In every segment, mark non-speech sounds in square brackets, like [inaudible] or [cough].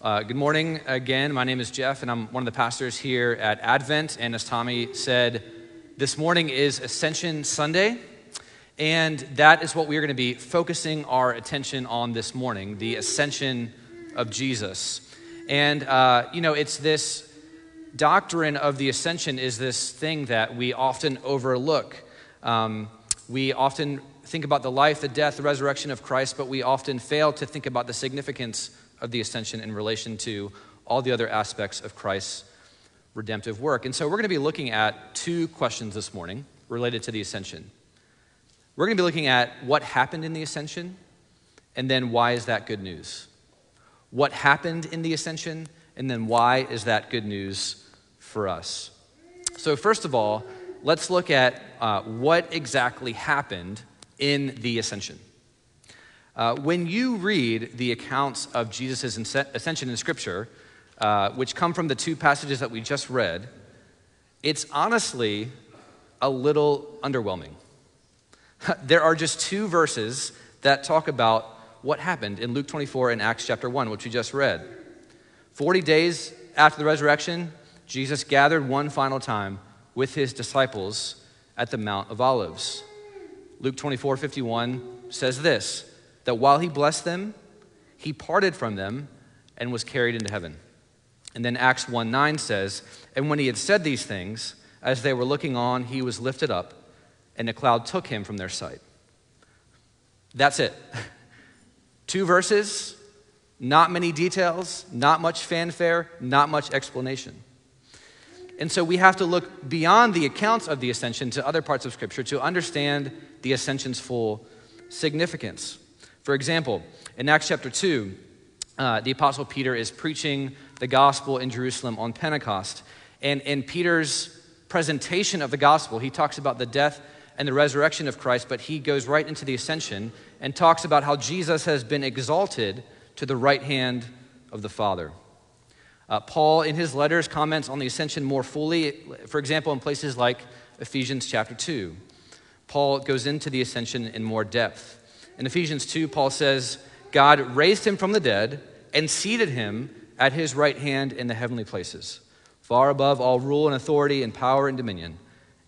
Uh, good morning again. My name is Jeff, and I'm one of the pastors here at Advent. And as Tommy said, this morning is Ascension Sunday. And that is what we are going to be focusing our attention on this morning the ascension of Jesus. And, uh, you know, it's this doctrine of the ascension is this thing that we often overlook. Um, we often think about the life, the death, the resurrection of Christ, but we often fail to think about the significance of the ascension in relation to all the other aspects of Christ's redemptive work. And so we're going to be looking at two questions this morning related to the ascension. We're going to be looking at what happened in the ascension, and then why is that good news? What happened in the ascension, and then why is that good news for us? So, first of all, let's look at uh, what exactly happened in the ascension. Uh, when you read the accounts of Jesus' ascension in Scripture, uh, which come from the two passages that we just read, it's honestly a little underwhelming. [laughs] there are just two verses that talk about what happened in Luke 24 and Acts chapter 1, which we just read. 40 days after the resurrection, Jesus gathered one final time with his disciples at the Mount of Olives. Luke 24 51 says this that while he blessed them, he parted from them and was carried into heaven. And then Acts 1 9 says, And when he had said these things, as they were looking on, he was lifted up, and a cloud took him from their sight. That's it. [laughs] Two verses, not many details, not much fanfare, not much explanation. And so we have to look beyond the accounts of the ascension to other parts of Scripture to understand the ascension's full significance. For example, in Acts chapter 2, uh, the Apostle Peter is preaching the gospel in Jerusalem on Pentecost. And in Peter's presentation of the gospel, he talks about the death and the resurrection of Christ, but he goes right into the ascension and talks about how Jesus has been exalted to the right hand of the Father. Uh, Paul, in his letters, comments on the ascension more fully, for example, in places like Ephesians chapter 2. Paul goes into the ascension in more depth. In Ephesians 2, Paul says, God raised him from the dead and seated him at his right hand in the heavenly places, far above all rule and authority and power and dominion,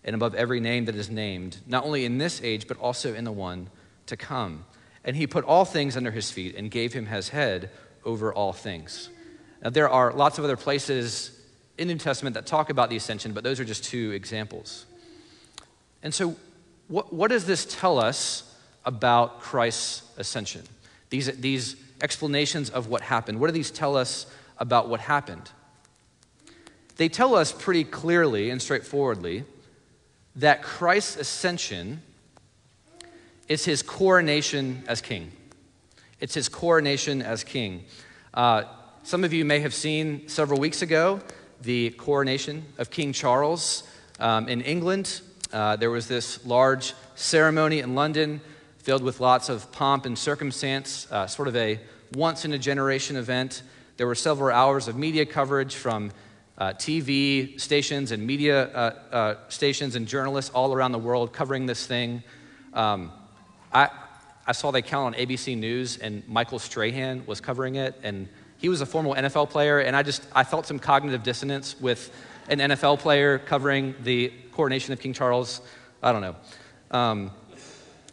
and above every name that is named, not only in this age, but also in the one to come. And he put all things under his feet and gave him his head over all things. Now, there are lots of other places in the New Testament that talk about the ascension, but those are just two examples. And so, what, what does this tell us about Christ's ascension. These, these explanations of what happened. What do these tell us about what happened? They tell us pretty clearly and straightforwardly that Christ's ascension is his coronation as king. It's his coronation as king. Uh, some of you may have seen several weeks ago the coronation of King Charles um, in England. Uh, there was this large ceremony in London filled with lots of pomp and circumstance, uh, sort of a once in a generation event. There were several hours of media coverage from uh, TV stations and media uh, uh, stations and journalists all around the world covering this thing. Um, I, I saw they count on ABC News, and Michael Strahan was covering it, and he was a former NFL player, and I just I felt some cognitive dissonance with an NFL player covering the coronation of King Charles. I don't know. Um,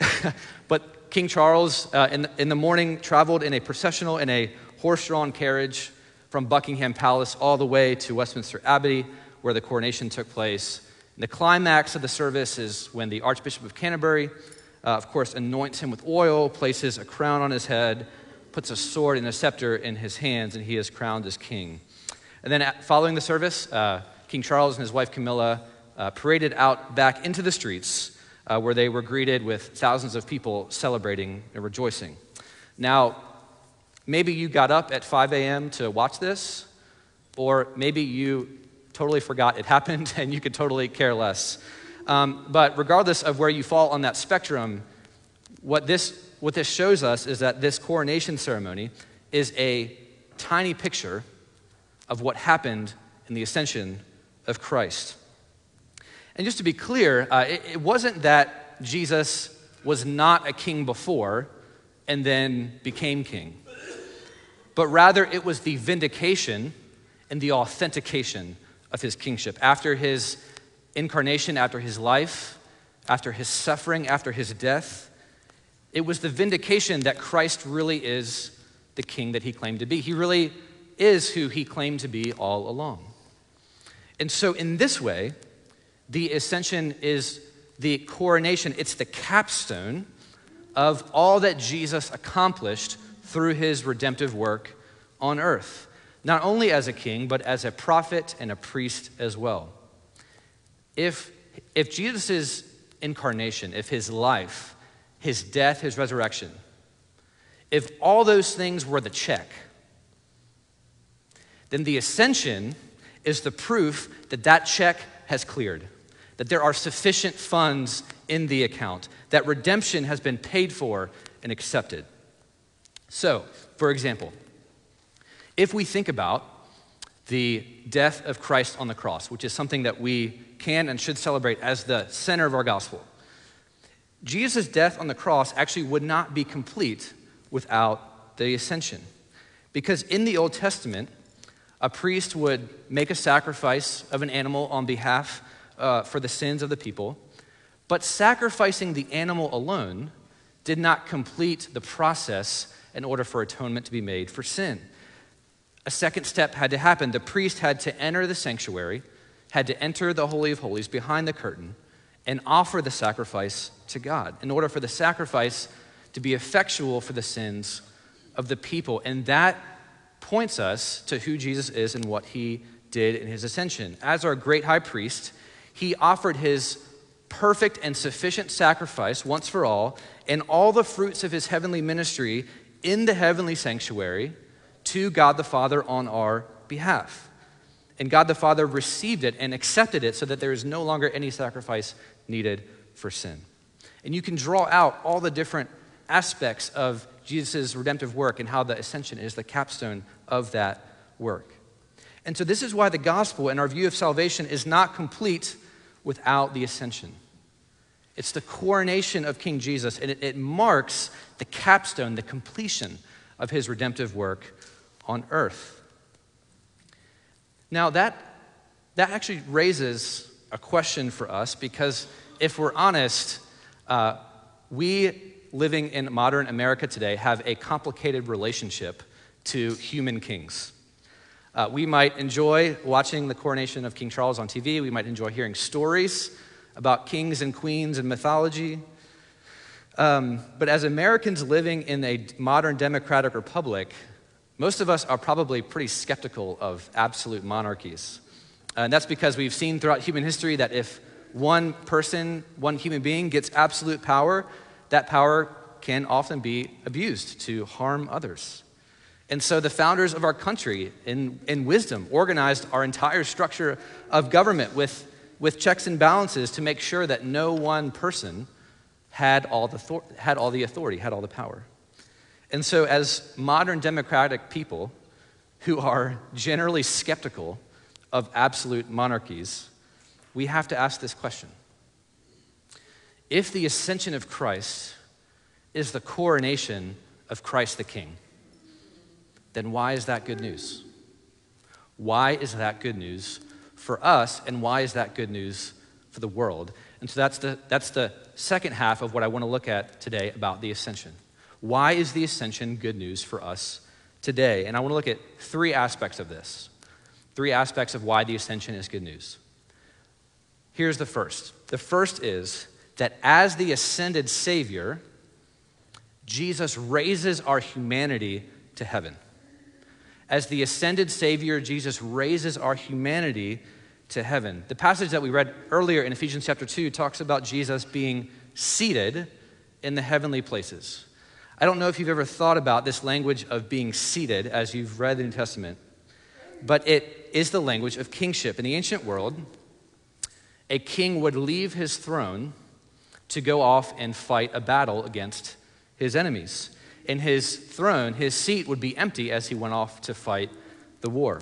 [laughs] but King Charles, uh, in, the, in the morning, traveled in a processional in a horse drawn carriage from Buckingham Palace all the way to Westminster Abbey, where the coronation took place. And the climax of the service is when the Archbishop of Canterbury, uh, of course, anoints him with oil, places a crown on his head, puts a sword and a scepter in his hands, and he is crowned as king. And then, following the service, uh, King Charles and his wife Camilla uh, paraded out back into the streets uh, where they were greeted with thousands of people celebrating and rejoicing. Now, maybe you got up at 5 a.m. to watch this, or maybe you totally forgot it [laughs] happened and you could totally care less. Um, but regardless of where you fall on that spectrum, what this, what this shows us is that this coronation ceremony is a tiny picture of what happened in the ascension of Christ. And just to be clear, uh, it, it wasn't that Jesus was not a king before and then became king. but rather it was the vindication and the authentication of his kingship. After his incarnation, after his life, after his suffering, after his death, it was the vindication that Christ really is the king that he claimed to be. He really is who he claimed to be all along. And so, in this way, the ascension is the coronation, it's the capstone of all that Jesus accomplished through his redemptive work on earth, not only as a king, but as a prophet and a priest as well. If, if Jesus' incarnation, if his life, his death, his resurrection, if all those things were the check, then the ascension is the proof that that check has cleared, that there are sufficient funds in the account, that redemption has been paid for and accepted. So, for example, if we think about the death of Christ on the cross, which is something that we can and should celebrate as the center of our gospel, Jesus' death on the cross actually would not be complete without the ascension. Because in the Old Testament, a priest would make a sacrifice of an animal on behalf uh, for the sins of the people, but sacrificing the animal alone did not complete the process in order for atonement to be made for sin. A second step had to happen. The priest had to enter the sanctuary, had to enter the Holy of Holies behind the curtain, and offer the sacrifice to God in order for the sacrifice to be effectual for the sins of the people. And that points us to who Jesus is and what he did in his ascension. As our great high priest, he offered his perfect and sufficient sacrifice once for all and all the fruits of his heavenly ministry in the heavenly sanctuary to God the Father on our behalf. And God the Father received it and accepted it so that there is no longer any sacrifice needed for sin. And you can draw out all the different aspects of Jesus' redemptive work and how the ascension is the capstone of that work. And so, this is why the gospel and our view of salvation is not complete without the ascension. It's the coronation of King Jesus, and it, it marks the capstone, the completion of his redemptive work on earth. Now, that, that actually raises a question for us because if we're honest, uh, we living in modern America today have a complicated relationship to human kings. Uh, we might enjoy watching the coronation of King Charles on TV. We might enjoy hearing stories about kings and queens and mythology. Um, but as Americans living in a modern democratic republic, most of us are probably pretty skeptical of absolute monarchies. And that's because we've seen throughout human history that if one person, one human being gets absolute power, that power can often be abused to harm others. And so the founders of our country, in, in wisdom, organized our entire structure of government with, with checks and balances to make sure that no one person had all, the, had all the authority, had all the power. And so, as modern democratic people who are generally skeptical of absolute monarchies, we have to ask this question If the ascension of Christ is the coronation of Christ the King, then why is that good news? Why is that good news for us, and why is that good news for the world? And so that's the, that's the second half of what I want to look at today about the ascension. Why is the ascension good news for us today? And I want to look at three aspects of this. Three aspects of why the ascension is good news. Here's the first the first is that as the ascended Savior, Jesus raises our humanity to heaven. As the ascended Savior, Jesus raises our humanity to heaven. The passage that we read earlier in Ephesians chapter 2 talks about Jesus being seated in the heavenly places. I don't know if you've ever thought about this language of being seated as you've read the New Testament, but it is the language of kingship. In the ancient world, a king would leave his throne to go off and fight a battle against his enemies. And his throne, his seat would be empty as he went off to fight the war.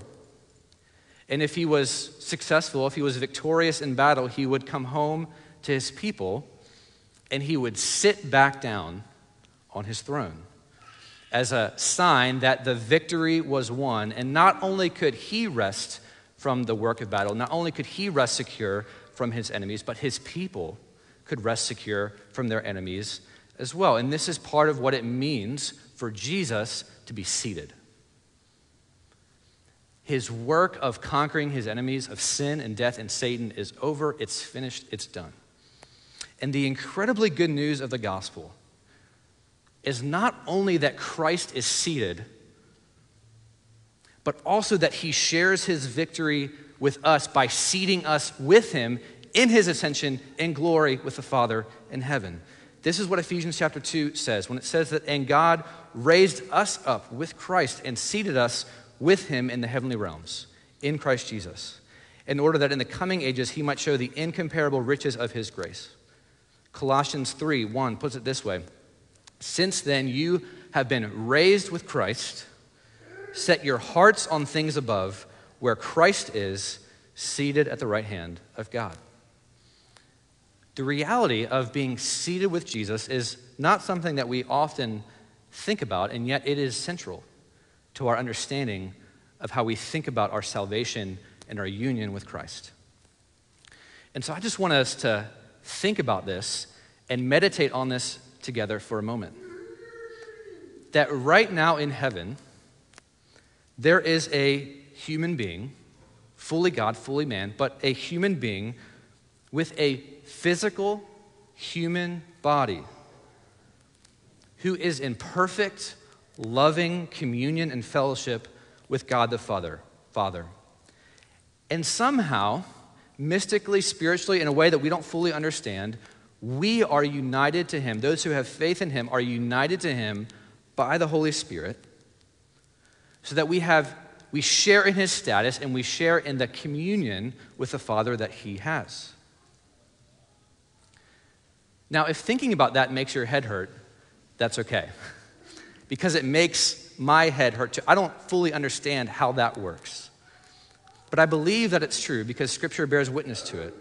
And if he was successful, if he was victorious in battle, he would come home to his people and he would sit back down on his throne. as a sign that the victory was won. And not only could he rest from the work of battle, not only could he rest secure from his enemies, but his people could rest secure from their enemies as well. And this is part of what it means for Jesus to be seated. His work of conquering his enemies of sin and death and Satan is over, it's finished, it's done. And the incredibly good news of the gospel is not only that Christ is seated, but also that he shares his victory with us by seating us with him in his ascension in glory with the Father in heaven. This is what Ephesians chapter 2 says when it says that, and God raised us up with Christ and seated us with him in the heavenly realms in Christ Jesus, in order that in the coming ages he might show the incomparable riches of his grace. Colossians 3 1 puts it this way Since then you have been raised with Christ, set your hearts on things above, where Christ is, seated at the right hand of God. The reality of being seated with Jesus is not something that we often think about, and yet it is central to our understanding of how we think about our salvation and our union with Christ. And so I just want us to think about this and meditate on this together for a moment. That right now in heaven, there is a human being, fully God, fully man, but a human being with a physical human body who is in perfect, loving communion and fellowship with God the Father. Father. And somehow, mystically, spiritually, in a way that we don't fully understand, we are united to Him. Those who have faith in Him are united to Him by the Holy Spirit, so that we have we share in His status and we share in the communion with the Father that He has. Now, if thinking about that makes your head hurt, that's okay. [laughs] because it makes my head hurt too. I don't fully understand how that works. But I believe that it's true because Scripture bears witness to it.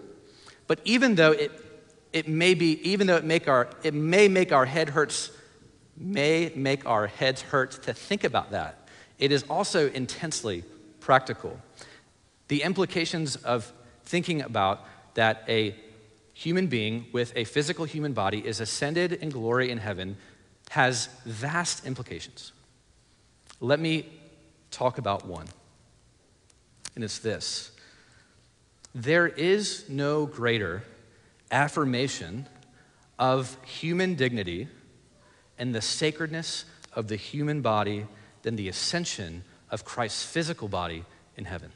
But even though it, it may be, even though it, make our, it may make our head hurts, may make our heads hurt to think about that, it is also intensely practical. The implications of thinking about that a human being with a physical human body is ascended in glory in heaven has vast implications. Let me talk about one, and it's this there is no greater affirmation of human dignity and the sacredness of the human body than the ascension of Christ's physical body in heaven.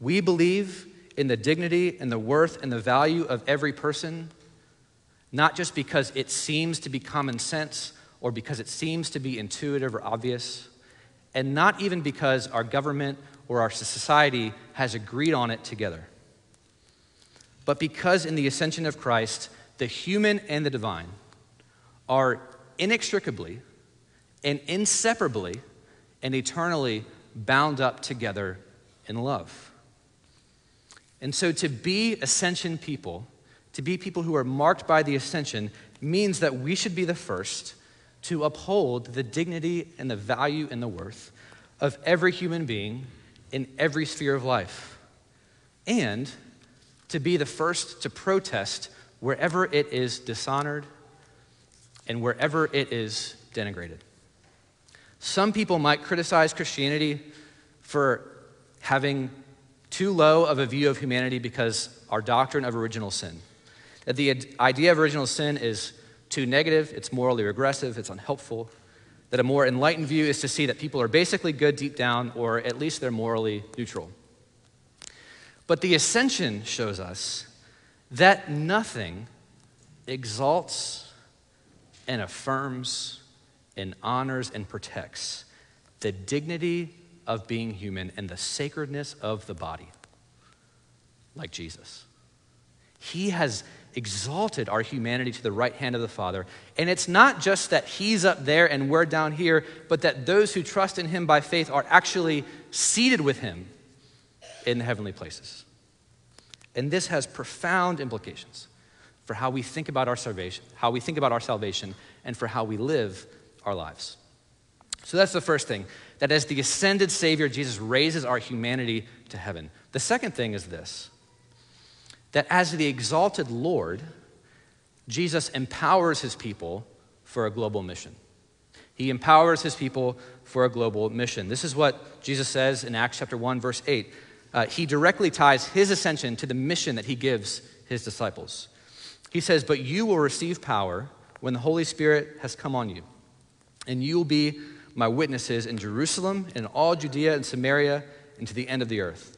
We believe in the dignity and the worth and the value of every person, not just because it seems to be common sense or because it seems to be intuitive or obvious, and not even because our government or our society has agreed on it together, but because in the ascension of Christ, the human and the divine are inextricably and inseparably and eternally bound up together in love. And so to be ascension people, to be people who are marked by the ascension, means that we should be the first to uphold the dignity and the value and the worth of every human being in every sphere of life. And to be the first to protest wherever it is dishonored and wherever it is denigrated. Some people might criticize Christianity for having too low of a view of humanity because our doctrine of original sin. That the idea of original sin is too negative, it's morally regressive, it's unhelpful. That a more enlightened view is to see that people are basically good deep down, or at least they're morally neutral. But the ascension shows us that nothing exalts and affirms and honors and protects the dignity of being human and the sacredness of the body, like Jesus. He has exalted our humanity to the right hand of the Father. And it's not just that He's up there and we're down here, but that those who trust in Him by faith are actually seated with Him in the heavenly places. And this has profound implications for how we think about our salvation, how we think about our salvation, and for how we live our lives. So that's the first thing that as the ascended Savior, Jesus raises our humanity to heaven. The second thing is this that as the exalted Lord, Jesus empowers his people for a global mission. He empowers his people for a global mission. This is what Jesus says in Acts chapter 1, verse 8. Uh, he directly ties his ascension to the mission that he gives his disciples. He says, But you will receive power when the Holy Spirit has come on you, and you will be my witnesses in Jerusalem, in all Judea and Samaria, and to the end of the earth.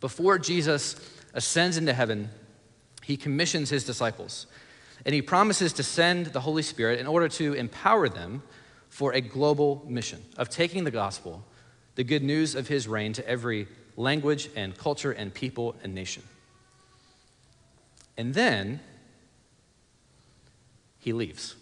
Before Jesus ascends into heaven, he commissions his disciples, and he promises to send the Holy Spirit in order to empower them for a global mission of taking the gospel, the good news of his reign, to every language and culture and people and nation. And then he leaves.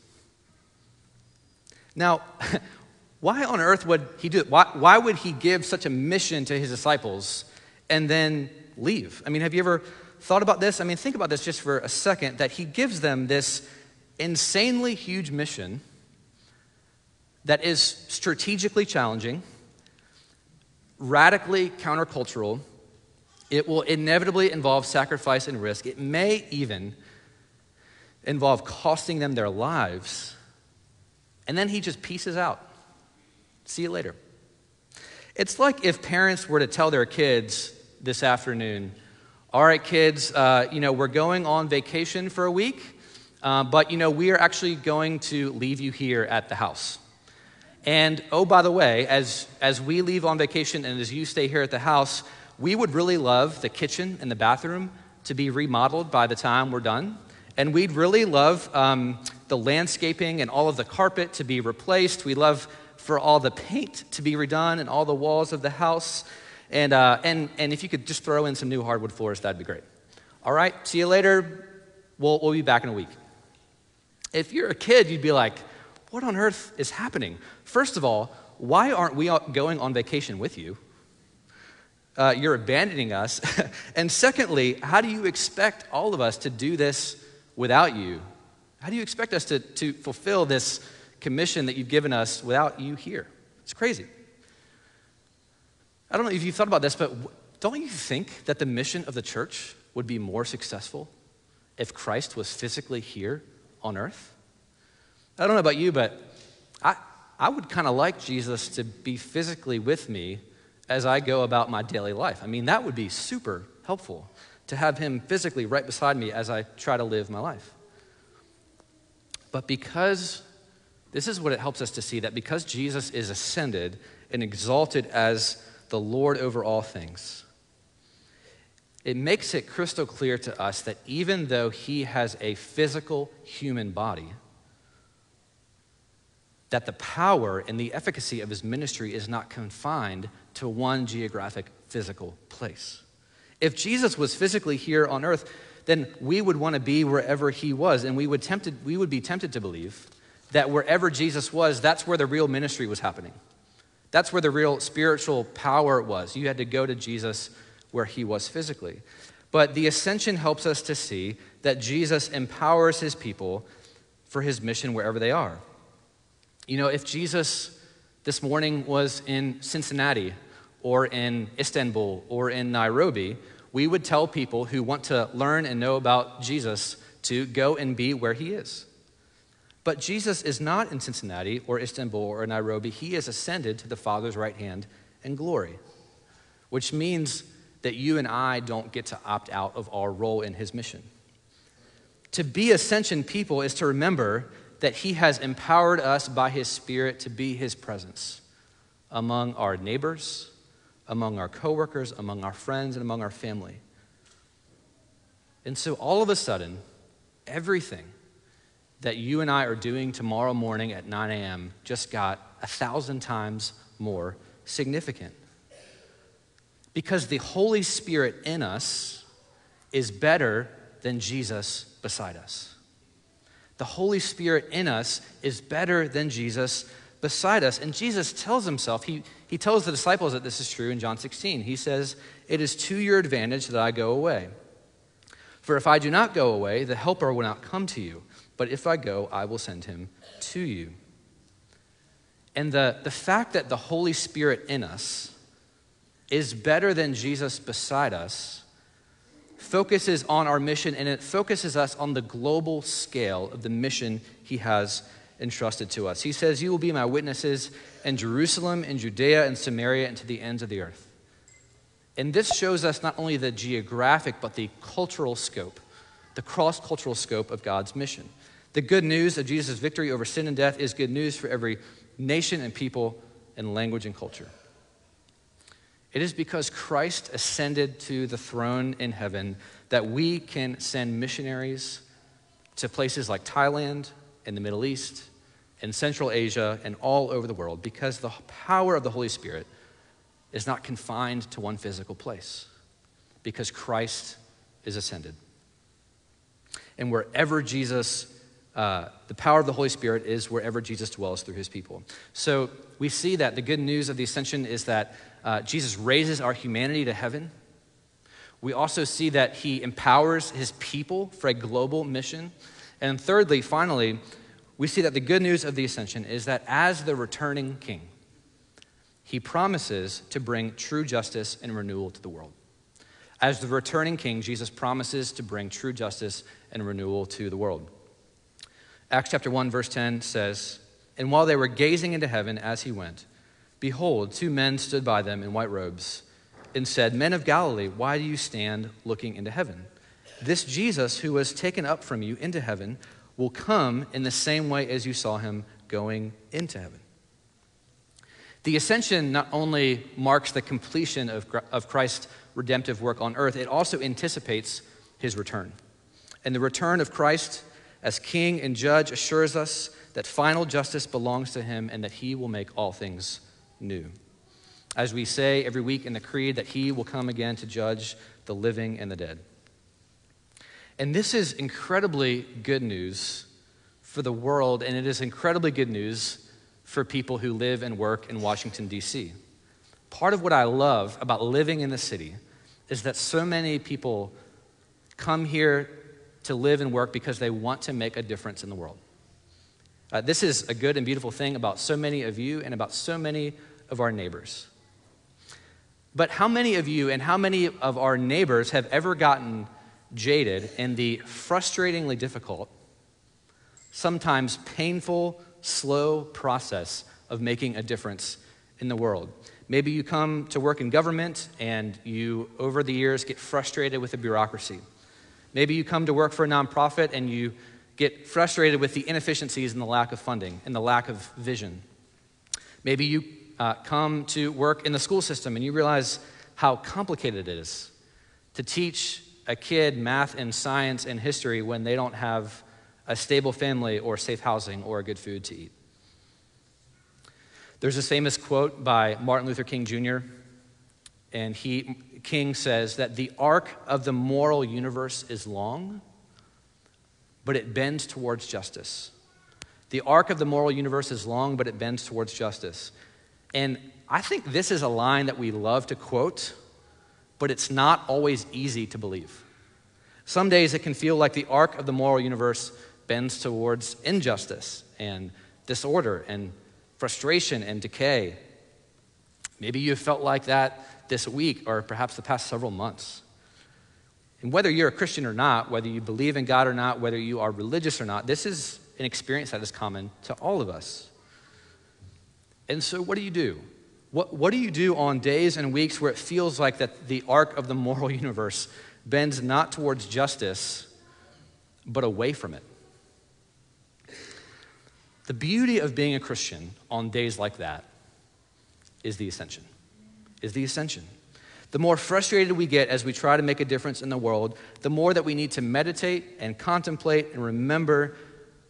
Now, [laughs] why on earth would he do it? Why, why would he give such a mission to his disciples and then leave? I mean, have you ever thought about this? I mean, think about this just for a second that he gives them this insanely huge mission that is strategically challenging, radically countercultural. It will inevitably involve sacrifice and risk. It may even involve costing them their lives. And then he just pieces out. See you later. It's like if parents were to tell their kids this afternoon, all right, kids, uh, you know, we're going on vacation for a week, uh, but, you know, we are actually going to leave you here at the house. And oh, by the way, as, as we leave on vacation and as you stay here at the house, we would really love the kitchen and the bathroom to be remodeled by the time we're done. And we'd really love um, the landscaping and all of the carpet to be replaced. We love for all the paint to be redone and all the walls of the house. And, uh, and, and if you could just throw in some new hardwood floors, that'd be great. All right, see you later. We'll, we'll be back in a week. If you're a kid, you'd be like, what on earth is happening? First of all, why aren't we going on vacation with you? Uh, you're abandoning us. [laughs] and secondly, how do you expect all of us to do this without you? How do you expect us to, to fulfill this commission that you've given us without you here? It's crazy. I don't know if you've thought about this, but don't you think that the mission of the church would be more successful if Christ was physically here on earth? I don't know about you, but I, I would kind of like Jesus to be physically with me as I go about my daily life. I mean, that would be super helpful to have him physically right beside me as I try to live my life. But because, this is what it helps us to see that because Jesus is ascended and exalted as the Lord over all things, it makes it crystal clear to us that even though he has a physical human body, that the power and the efficacy of his ministry is not confined to one geographic physical place. If Jesus was physically here on earth, then we would want to be wherever he was. And we would, tempted, we would be tempted to believe that wherever Jesus was, that's where the real ministry was happening. That's where the real spiritual power was. You had to go to Jesus where he was physically. But the ascension helps us to see that Jesus empowers his people for his mission wherever they are. You know, if Jesus this morning was in Cincinnati or in Istanbul or in Nairobi, we would tell people who want to learn and know about Jesus to go and be where he is. But Jesus is not in Cincinnati or Istanbul or Nairobi. He has ascended to the Father's right hand in glory, which means that you and I don't get to opt out of our role in his mission. To be ascension people is to remember that he has empowered us by his Spirit to be his presence among our neighbors, among our coworkers, among our friends, and among our family. And so all of a sudden, everything that you and I are doing tomorrow morning at 9 a.m. just got a thousand times more significant. Because the Holy Spirit in us is better than Jesus beside us. The Holy Spirit in us is better than Jesus beside us. And Jesus tells himself, he, he tells the disciples that this is true in John 16. He says, It is to your advantage that I go away. For if I do not go away, the Helper will not come to you. But if I go, I will send him to you. And the, the fact that the Holy Spirit in us is better than Jesus beside us focuses on our mission and it focuses us on the global scale of the mission he has entrusted to us. He says, You will be my witnesses in Jerusalem, in Judea, and Samaria, and to the ends of the earth. And this shows us not only the geographic, but the cultural scope, the cross cultural scope of God's mission. The good news of Jesus' victory over sin and death is good news for every nation and people and language and culture. It is because Christ ascended to the throne in heaven that we can send missionaries to places like Thailand and the Middle East and Central Asia and all over the world because the power of the Holy Spirit is not confined to one physical place because Christ is ascended. And wherever Jesus, uh, the power of the Holy Spirit is wherever Jesus dwells through his people. So we see that the good news of the ascension is that uh, Jesus raises our humanity to heaven. We also see that he empowers his people for a global mission. And thirdly, finally, we see that the good news of the ascension is that as the returning king, he promises to bring true justice and renewal to the world. As the returning king, Jesus promises to bring true justice and renewal to the world. Acts chapter 1, verse 10 says, And while they were gazing into heaven as he went, behold, two men stood by them in white robes and said, Men of Galilee, why do you stand looking into heaven? This Jesus who was taken up from you into heaven will come in the same way as you saw him going into heaven. The ascension not only marks the completion of, of Christ's redemptive work on earth, it also anticipates his return. And the return of Christ as king and judge assures us that final justice belongs to him and that he will make all things new. As we say every week in the Creed, that he will come again to judge the living and the dead. And this is incredibly good news for the world, and it is incredibly good news for people who live and work in Washington, D.C. Part of what I love about living in the city is that so many people come here to live and work because they want to make a difference in the world. Uh, this is a good and beautiful thing about so many of you and about so many of our neighbors. But how many of you and how many of our neighbors have ever gotten jaded in the frustratingly difficult, sometimes painful, slow process of making a difference in the world. Maybe you come to work in government and you, over the years, get frustrated with the bureaucracy. Maybe you come to work for a nonprofit and you get frustrated with the inefficiencies and the lack of funding and the lack of vision. Maybe you uh, come to work in the school system and you realize how complicated it is to teach a kid math and science and history when they don't have a stable family or safe housing or good food to eat. There's this famous quote by Martin Luther King Jr., and he, King says that the arc of the moral universe is long, but it bends towards justice. The arc of the moral universe is long, but it bends towards justice. And I think this is a line that we love to quote, but it's not always easy to believe. Some days it can feel like the arc of the moral universe bends towards injustice and disorder and frustration and decay. Maybe you felt like that this week or perhaps the past several months. And whether you're a Christian or not, whether you believe in God or not, whether you are religious or not, this is an experience that is common to all of us. And so, what do you do? What, what do you do on days and weeks where it feels like that the arc of the moral [laughs] universe bends not towards justice, but away from it? The beauty of being a Christian on days like that is the ascension. Is the ascension. The more frustrated we get as we try to make a difference in the world, the more that we need to meditate and contemplate and remember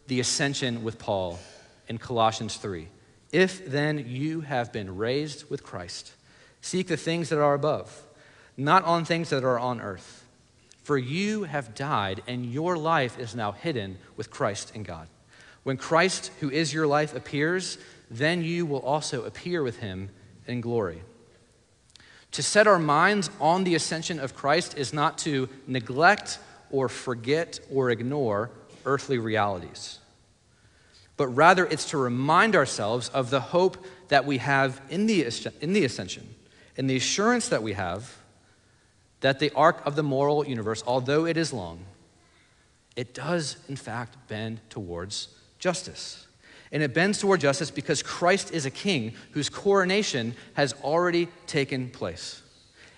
the ascension with Paul in Colossians 3. If then you have been raised with Christ, seek the things that are above, not on things that are on earth. For you have died, and your life is now hidden with Christ in God. When Christ, who is your life, appears, then you will also appear with him in glory. To set our minds on the ascension of Christ is not to neglect or forget or ignore earthly realities. but rather it's to remind ourselves of the hope that we have in the, in the ascension and the assurance that we have that the arc of the moral universe, although it is long, it does in fact bend towards justice. And it bends toward justice because Christ is a king whose coronation has already taken place.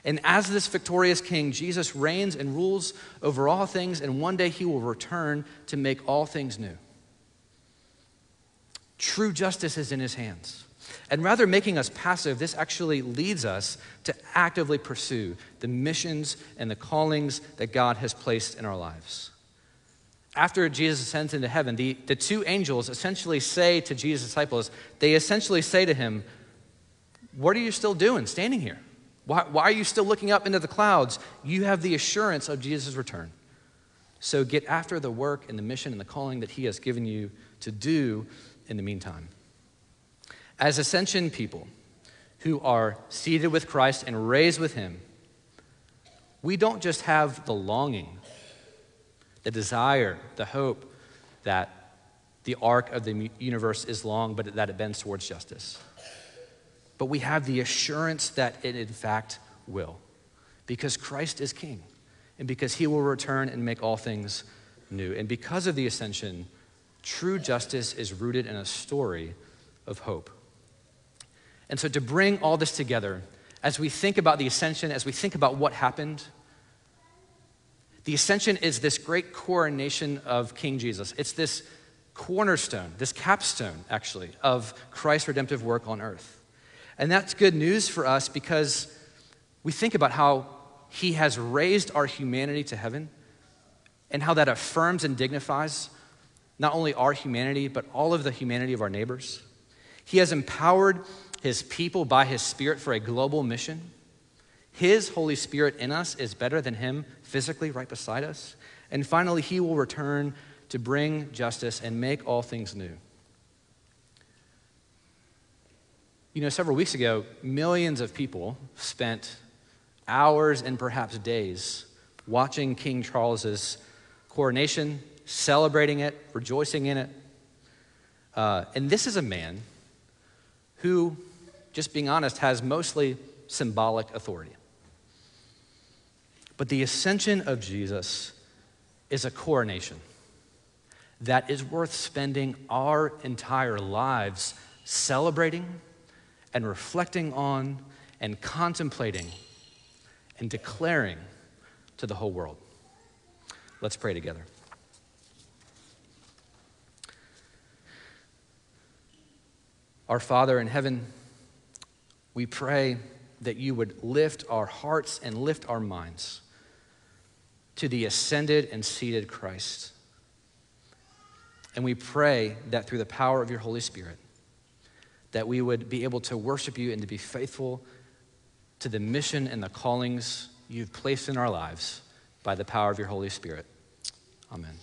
And as this victorious king, Jesus reigns and rules over all things, and one day he will return to make all things new. True justice is in his hands. And rather making us passive, this actually leads us to actively pursue the missions and the callings that God has placed in our lives. After Jesus ascends into heaven, the, the two angels essentially say to Jesus' disciples, they essentially say to him, What are you still doing standing here? Why, why are you still looking up into the clouds? You have the assurance of Jesus' return. So get after the work and the mission and the calling that he has given you to do in the meantime. As ascension people who are seated with Christ and raised with him, we don't just have the longing, the desire, the hope that the arc of the universe is long, but that it bends towards justice. But we have the assurance that it, in fact, will, because Christ is King, and because he will return and make all things new. And because of the ascension, true justice is rooted in a story of hope. And so, to bring all this together, as we think about the ascension, as we think about what happened, the ascension is this great coronation of King Jesus. It's this cornerstone, this capstone, actually, of Christ's redemptive work on earth. And that's good news for us because we think about how he has raised our humanity to heaven and how that affirms and dignifies not only our humanity, but all of the humanity of our neighbors. He has empowered his people by his Spirit for a global mission. His Holy Spirit in us is better than him physically right beside us. And finally, he will return to bring justice and make all things new. You know, several weeks ago, millions of people spent hours and perhaps days watching King Charles's coronation, celebrating it, rejoicing in it. Uh, and this is a man who just being honest, has mostly symbolic authority. But the ascension of Jesus is a coronation that is worth spending our entire lives celebrating and reflecting on and contemplating and declaring to the whole world. Let's pray together. Our Father in heaven, we pray that you would lift our hearts and lift our minds to the ascended and seated Christ. And we pray that through the power of your Holy Spirit, that we would be able to worship you and to be faithful to the mission and the callings you've placed in our lives by the power of your Holy Spirit. Amen.